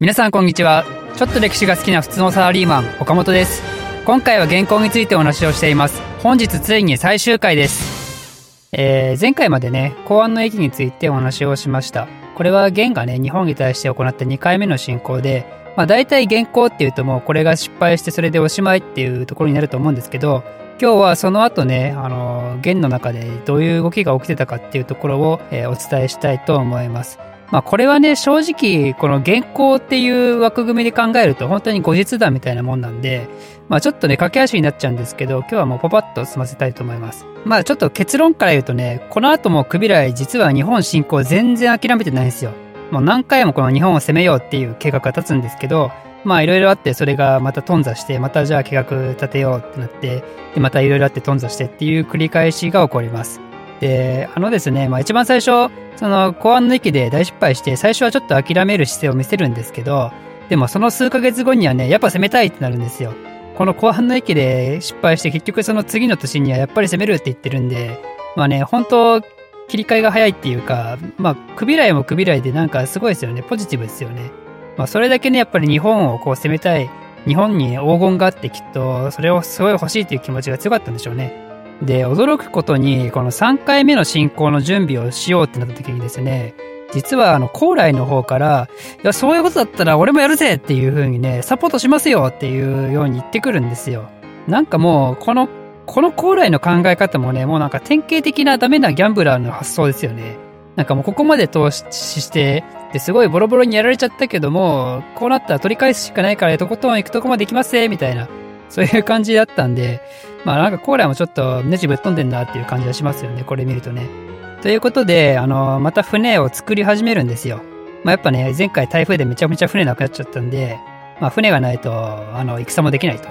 皆さんこんにちは。ちょっと歴史が好きな普通のサラリーマン、岡本です。今回は原稿についてお話をしています。本日ついに最終回です。えー前回までね、公安の駅についてお話をしました。これは元がね、日本に対して行った2回目の進行で、まあ大体原稿っていうともうこれが失敗してそれでおしまいっていうところになると思うんですけど、今日はその後ね、あの、元の中でどういう動きが起きてたかっていうところを、えーお伝えしたいと思います。まあこれはね、正直、この原稿っていう枠組みで考えると本当に後日談みたいなもんなんで、まあちょっとね、駆け足になっちゃうんですけど、今日はもうパパッと済ませたいと思います。まあちょっと結論から言うとね、この後もクビライ実は日本侵攻全然諦めてないんですよ。もう何回もこの日本を攻めようっていう計画が立つんですけど、まあいろいろあってそれがまた頓挫して、またじゃあ計画立てようってなって、でまたいろいろあって頓挫してっていう繰り返しが起こります。で、あのですね、まあ一番最初、その公安の駅で大失敗して、最初はちょっと諦める姿勢を見せるんですけど、でもその数ヶ月後にはね、やっぱ攻めたいってなるんですよ。この後半の駅で失敗して結局その次の年にはやっぱり攻めるって言ってるんで、まあね、本当切り替えが早いっていうか、まあ、クビライもクビライでなんかすごいですよね。ポジティブですよね。まあ、それだけね、やっぱり日本をこう攻めたい、日本に黄金があってきっと、それをすごい欲しいっていう気持ちが強かったんでしょうね。で、驚くことに、この3回目の進行の準備をしようってなった時にですね、実はあの、高麗の方から、いや、そういうことだったら俺もやるぜっていう風にね、サポートしますよっていうように言ってくるんですよ。なんかもう、この、この高麗の考え方もね、もうなんか典型的なダメなギャンブラーの発想ですよね。なんかもうここまで投資して、ですごいボロボロにやられちゃったけども、こうなったら取り返すしかないからとことん行くとこまで行きますぜみたいな、そういう感じだったんで、まあなんかコーラもちょっとネジぶっ飛んでんなっていう感じがしますよね、これ見るとね。ということで、あの、また船を作り始めるんですよ。まあやっぱね、前回台風でめちゃめちゃ船なくなっちゃったんで、まあ船がないと、あの、戦もできないと。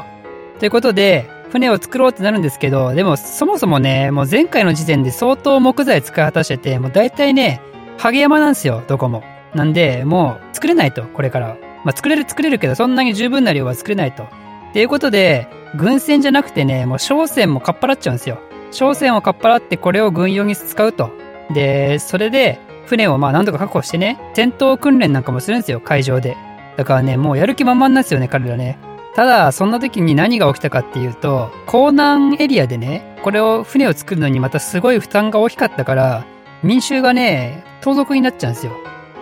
ということで、船を作ろうってなるんですけど、でもそもそもね、もう前回の時点で相当木材使い果たしてて、もう大体ね、ハ山なんですよ、どこも。なんで、もう作れないと、これから。まあ作れる作れるけど、そんなに十分な量は作れないと。っていうことで、軍船じゃなくてね、もう商船もかっぱらっちゃうんですよ。商船をかっぱらってこれを軍用に使うと。で、それで、船をまあ何とか確保してね、戦闘訓練なんかもするんですよ、海上で。だからね、もうやる気満々なんですよね、彼らね。ただ、そんな時に何が起きたかっていうと、港南エリアでね、これを船を作るのにまたすごい負担が大きかったから、民衆がね、盗賊になっちゃうんですよ。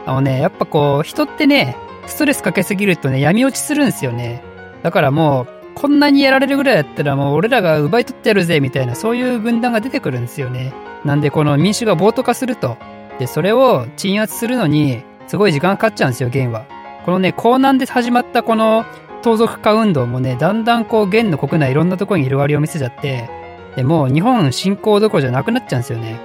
あのね、やっぱこう、人ってね、ストレスかけすぎるとね、闇落ちするんですよね。だからもう、こんなにやられるぐらいだったらもう俺らが奪い取ってやるぜみたいなそういう軍団が出てくるんですよね。なんでこの民主が暴徒化すると。で、それを鎮圧するのにすごい時間かかっちゃうんですよ、元は。このね、江南で始まったこの盗賊化運動もね、だんだんこう元の国内いろんなとこに広がりを見せちゃって、で、もう日本侵攻どころじゃなくなっちゃうんですよね。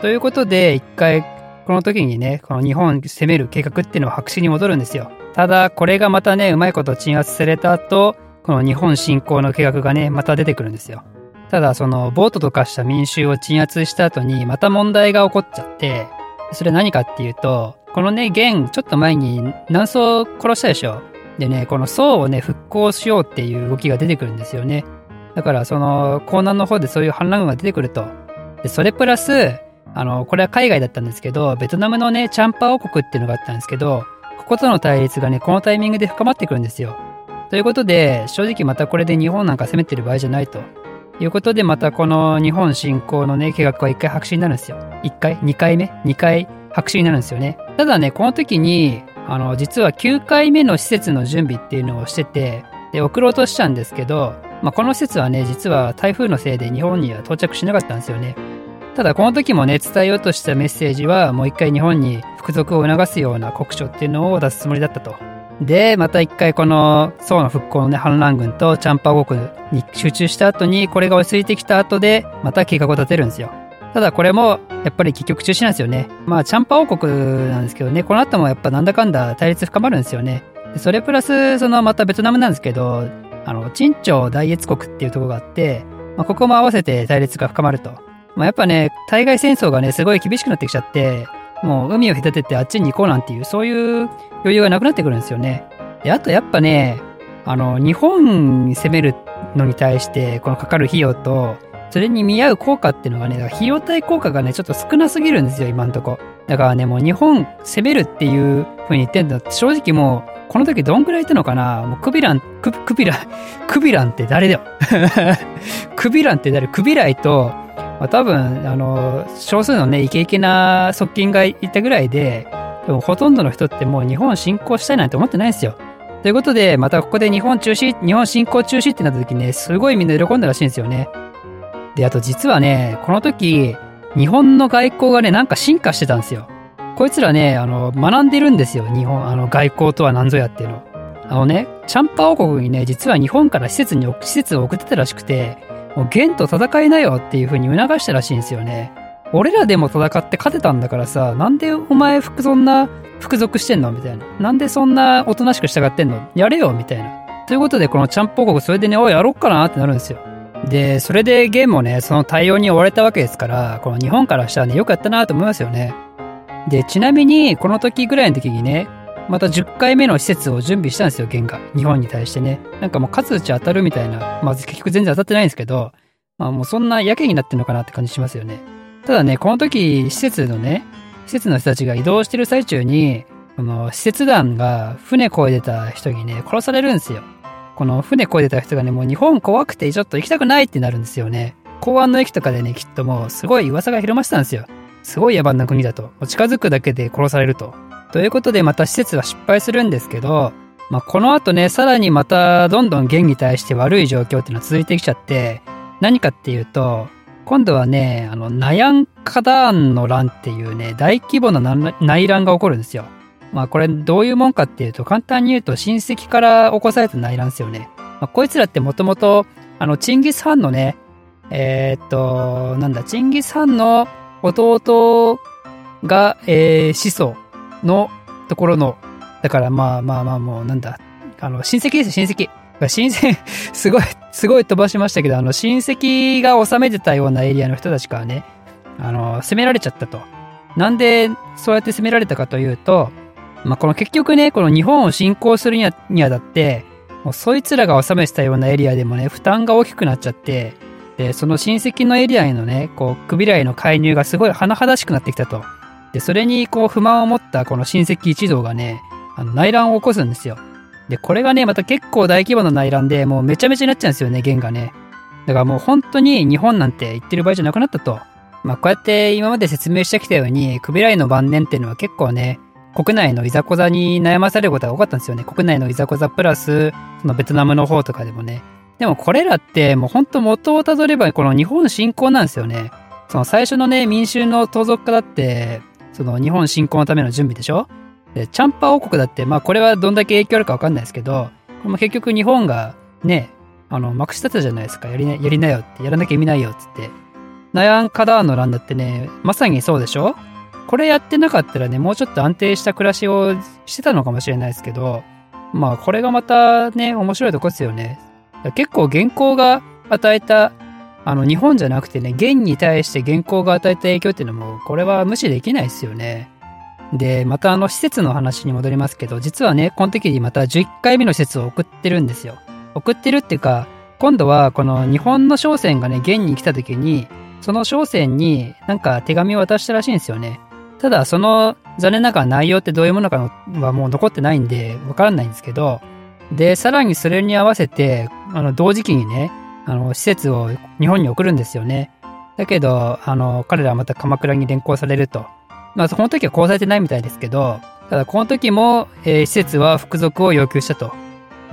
ということで、一回この時にね、この日本攻める計画っていうのは白紙に戻るんですよ。ただ、これがまたね、うまいこと鎮圧された後、この日本侵攻の計画がね、また出てくるんですよ。ただ、その、ボートと化した民衆を鎮圧した後に、また問題が起こっちゃって、それ何かっていうと、このね、元、ちょっと前に南宋殺したでしょ。でね、この宋をね、復興しようっていう動きが出てくるんですよね。だから、その、江南の方でそういう反乱軍が出てくると。で、それプラス、あの、これは海外だったんですけど、ベトナムのね、チャンパ王国っていうのがあったんですけど、こことの対立がね、このタイミングで深まってくるんですよ。ということで、正直またこれで日本なんか攻めてる場合じゃないと。いうことで、またこの日本侵攻のね、計画は一回白紙になるんですよ。一回？二回目？二回白紙になるんですよね。ただね、この時に、あの、実は9回目の施設の準備っていうのをしてて、で、送ろうとしたんですけど、まあ、この施設はね、実は台風のせいで日本には到着しなかったんですよね。ただこの時もね、伝えようとしたメッセージは、もう一回日本に服属を促すような国書っていうのを出すつもりだったと。で、また一回この宋の復興のね、反乱軍とチャンパー国に集中した後に、これが落ち着いてきた後で、また計画を立てるんですよ。ただこれも、やっぱり結局中止なんですよね。まあ、チャンパ王国なんですけどね、この後もやっぱなんだかんだ対立深まるんですよね。それプラス、そのまたベトナムなんですけど、あの、陳朝大越国っていうところがあって、まあ、ここも合わせて対立が深まると。まあ、やっぱね、対外戦争がね、すごい厳しくなってきちゃって、もう海を隔ててあっちに行こうなんていう、そういう余裕がなくなってくるんですよね。で、あとやっぱね、あの、日本に攻めるのに対して、このかかる費用と、それに見合う効果っていうのがね、だから費用対効果がね、ちょっと少なすぎるんですよ、今んとこ。だからね、もう日本攻めるっていう風に言ってんだ正直もう、この時どんぐらいいたのかな？もうクビラン、ククビラン、クビランって誰だよクビランって誰？クビライと、まあ、多分、あの、少数のね、イケイケな側近がいたぐらいで、でもほとんどの人ってもう日本侵攻したいなんて思ってないんですよ。ということで、またここで日本中止、日本侵攻中止ってなった時ね、すごいみんな喜んだらしいんですよね。で、あと実はね、この時、日本の外交がね、なんか進化してたんですよ。こいつらね、あの、学んでるんですよ。日本、あの、外交とは何ぞやっていうの。あのね、チャンパ王国にね、実は日本から施設に、施設を送ってたらしくて、もう元と戦いなよっていう風に促したらしいんですよね。俺らでも戦って勝てたんだからさ、なんでお前服、そんな、服属してんのみたいな。なんでそんなおとなしく従ってんの？やれよみたいな。ということで、このチャンプ王国、それでね、おい、やろっかなってなるんですよ。で、それでゲームもね、その対応に追われたわけですから、この日本からしたらね、よくやったなと思いますよね。で、ちなみに、この時ぐらいの時にね、また10回目の施設を準備したんですよ、弦が。日本に対してね。なんかもう数打ち当たるみたいな。まあ結局全然当たってないんですけど、まあもうそんなやけになってんのかなって感じしますよね。ただね、この時、施設のね、施設の人たちが移動してる最中に、この施設団が船越えてた人にね、殺されるんですよ。この船越えてた人がね、もう日本怖くてちょっと行きたくないってなるんですよね。港湾の駅とかでね、きっともうすごい噂が広まってたんですよ。すごい野蛮な国だと。近づくだけで殺されると。ということでまた施設は失敗するんですけど、まあ、この後ね、さらにまたどんどん元に対して悪い状況っていうのは続いてきちゃって、何かっていうと、今度はね、あの、ナヤンカダーンの乱っていうね、大規模な内乱が起こるんですよ。まあこれどういうもんかっていうと、簡単に言うと親戚から起こされた内乱ですよね。まあ、こいつらってもともと、あの、チンギス・ハンのね、えー、っと、なんだ、チンギス・ハンの弟が、えー、始祖のところの、だからまあまあまあもうなんだ、あの、親戚です親戚。親戚、すごい、すごい飛ばしましたけど、あの、親戚が治めてたようなエリアの人たちからね、あの、攻められちゃったと。なんで、そうやって攻められたかというと、まあ、この結局ね、この日本を侵攻するにあにあたって、もうそいつらが治めてたようなエリアでもね、負担が大きくなっちゃって、で、その親戚のエリアへのね、こう、クビライの介入がすごい甚だしくなってきたと。で、それにこう、不満を持ったこの親戚一同がね、あの、内乱を起こすんですよ。で、これがね、また結構大規模な内乱で、もうめちゃめちゃになっちゃうんですよね、弦がね。だからもう本当に日本なんて言ってる場合じゃなくなったと。まあ、こうやって今まで説明してきたように、クビライの晩年っていうのは結構ね、国内のいざこざに悩まされることが多かったんですよね。国内のいざこざプラス、そのベトナムの方とかでもね。でもこれらってもう本当元をたどればこの日本侵攻なんですよね。その最初のね、民衆の盗賊化だって、その日本侵攻のための準備でしょ？で、チャンパ王国だって、まあこれはどんだけ影響あるかわかんないですけど、これも結局日本がね、あの、まくし立てたじゃないですか。やりな、やりなよって、やらなきゃ意味ないよっつって。ナヤンカダーンの乱だってね、まさにそうでしょ？これやってなかったらね、もうちょっと安定した暮らしをしてたのかもしれないですけど、まあこれがまたね、面白いとこですよね。結構原稿が与えた、あの日本じゃなくてね、元に対して原稿が与えた影響っていうのも、これは無視できないですよね。で、またあの施設の話に戻りますけど、実はね、この時にまた11回目の施設を送ってるんですよ。送ってるっていうか、今度はこの日本の商船がね、現に来た時に、その商船になんか手紙を渡したらしいんですよね。ただ、その残念ながら内容ってどういうものかはもう残ってないんで、わからないんですけど、で、さらにそれに合わせて、あの、同時期にね、あの、施設を日本に送るんですよね。だけど、あの、彼らはまた鎌倉に連行されると。まあ、この時はこうされてないみたいですけど、ただこの時も、えー、施設は服属を要求したと。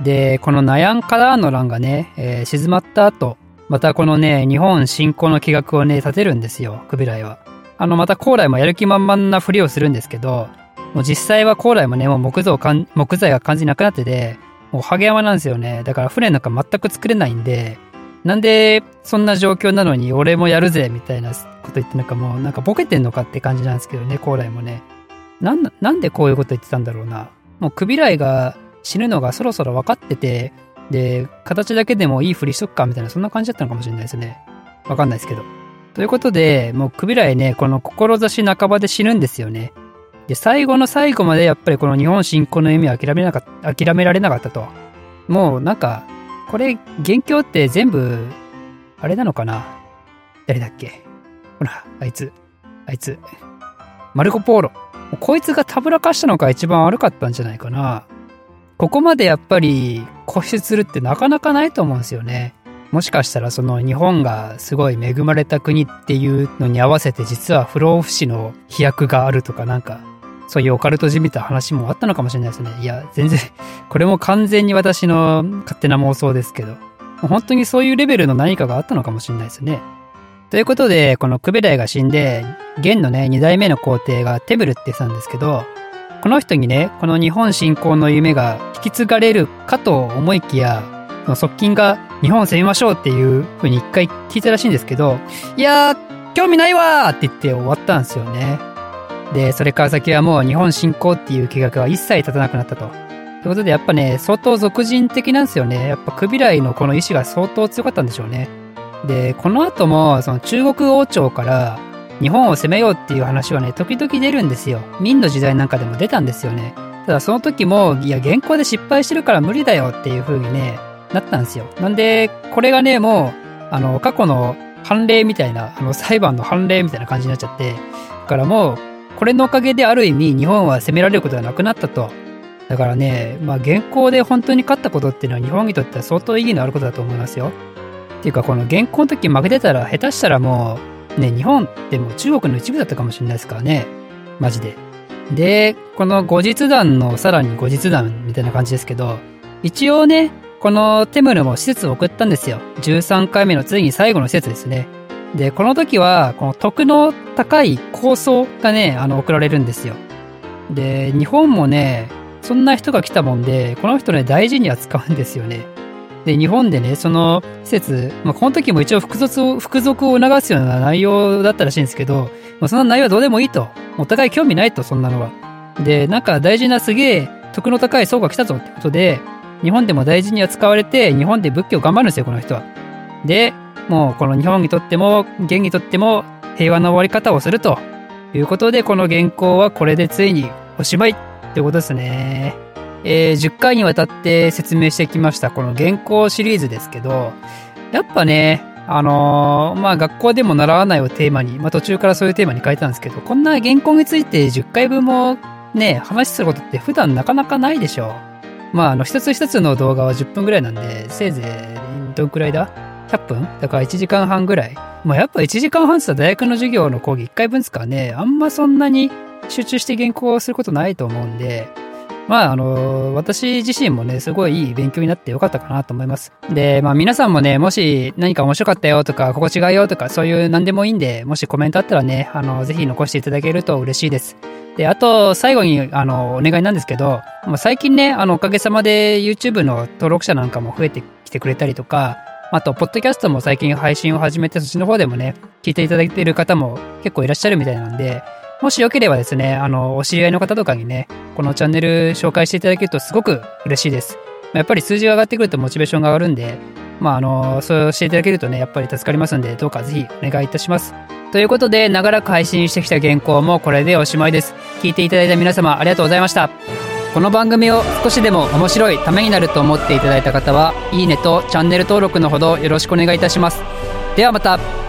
で、このナヤンカラーの乱がね、えー、静まった後、またこのね、日本侵攻の計画をね、立てるんですよ、クビライは。あの、また高麗もやる気満々なふりをするんですけど、もう実際は高麗もね、もう木造かん、木材が完全になくなってて、もうハゲ山なんですよね。だから船なんか全く作れないんで、なんでそんな状況なのに俺もやるぜみたいなこと言ってなんかもうなんかボケてんのかって感じなんですけどね、高麗もね。なん、なんでこういうこと言ってたんだろうな。もうクビライが死ぬのがそろそろ分かってて、で、形だけでもいいふりしとくかみたいな、そんな感じだったのかもしれないですね。わかんないですけど。ということで、もうクビライね、この志半ばで死ぬんですよね。で、最後の最後までやっぱりこの日本侵攻の夢を諦めなかった、諦められなかったと。もうなんか、これ、元凶って全部、あれなのかな？誰だっけ？ほら、あいつ、あいつ。マルコ・ポーロ。こいつがたぶらかしたのが一番悪かったんじゃないかな。ここまでやっぱり固執するってなかなかないと思うんですよね。もしかしたらその日本がすごい恵まれた国っていうのに合わせて実は不老不死の飛躍があるとかなんかそういうオカルトじみた話もあったのかもしれないですね。いや、全然、これも完全に私の勝手な妄想ですけど、本当にそういうレベルの何かがあったのかもしれないですね。ということで、このクベライが死んで、元のね、二代目の皇帝がテムルって言ってたんですけど、この人にね、この日本侵攻の夢が引き継がれるかと思いきや、その側近が日本を攻めましょうっていう風に一回聞いたらしいんですけど、いやー、興味ないわーって言って終わったんですよね。で、それから先はもう日本侵攻っていう計画は一切立たなくなったと。ということでやっぱね、相当俗人的なんですよね。やっぱクビライのこの意志が相当強かったんでしょうね。で、この後も、その中国王朝から日本を攻めようっていう話はね、時々出るんですよ。明の時代なんかでも出たんですよね。ただその時も、いや、原稿で失敗してるから無理だよっていう風にね、なったんですよ。なんで、これがね、もう、あの、過去の判例みたいな、あの、裁判の判例みたいな感じになっちゃって、からもう、これのおかげである意味、日本は攻められることがなくなったと。だからね、まあ、現行で本当に勝ったことっていうのは日本にとっては相当意義のあることだと思いますよ。っていうか、この現行の時負けてたら、下手したらもう、ね、日本ってもう中国の一部だったかもしれないですからね。マジで。で、この後日談のさらに後日談みたいな感じですけど、一応ね、このテムルも施設を送ったんですよ。13回目のついに最後の施設ですね。で、この時は、この徳の高い構想がね、あの、送られるんですよ。で、日本もね、そんな人が来たもんで、この人ね、大事に扱うんですよね。で、日本でね、その施設、まあ、この時も一応服属を、服属を促すような内容だったらしいんですけど、まあ、その内容はどうでもいいと。お互い興味ないと、そんなのは。で、なんか大事なすげえ、徳の高い層が来たぞってことで、日本でも大事に扱われて、日本で仏教頑張るんですよ、この人は。で、もうこの日本にとっても、元にとっても平和な終わり方をするということで、この原稿はこれでついにおしまいってことですね。えー、10回にわたって説明してきましたこの原稿シリーズですけど、やっぱね、あのー、まあ学校でも習わないをテーマに、まあ途中からそういうテーマに書いたんですけど、こんな原稿について10回分もね、話することって普段なかなかないでしょう。まああの一つ一つの動画は10分ぐらいなんで、せいぜいどんくらいだ？?100 分？だから1時間半ぐらい。まあやっぱ1時間半って大学の授業の講義1回分ですからね、あんまそんなに集中して原稿をすることないと思うんで、まあ、あの、私自身もね、すごいいい勉強になってよかったかなと思います。で、まあ皆さんもね、もし何か面白かったよとか、ここ違うよとか、そういう何でもいいんで、もしコメントあったらね、あの、ぜひ残していただけると嬉しいです。で、あと、最後に、あの、お願いなんですけど、まあ、最近ね、あの、おかげさまで YouTube の登録者なんかも増えてきてくれたりとか、あと、ポッドキャストも最近配信を始めて、そっちの方でもね、聞いていただいている方も結構いらっしゃるみたいなんで、もしよければですね、あの、お知り合いの方とかにね、このチャンネル紹介していただけるとすごく嬉しいです。やっぱり数字が上がってくるとモチベーションが上がるんで、まあ、あの、そうしていただけるとね、やっぱり助かりますんで、どうかぜひお願いいたします。ということで、長らく配信してきた原稿もこれでおしまいです。聞いていただいた皆様ありがとうございました。この番組を少しでも面白いためになると思っていただいた方は、いいねとチャンネル登録のほどよろしくお願いいたします。ではまた。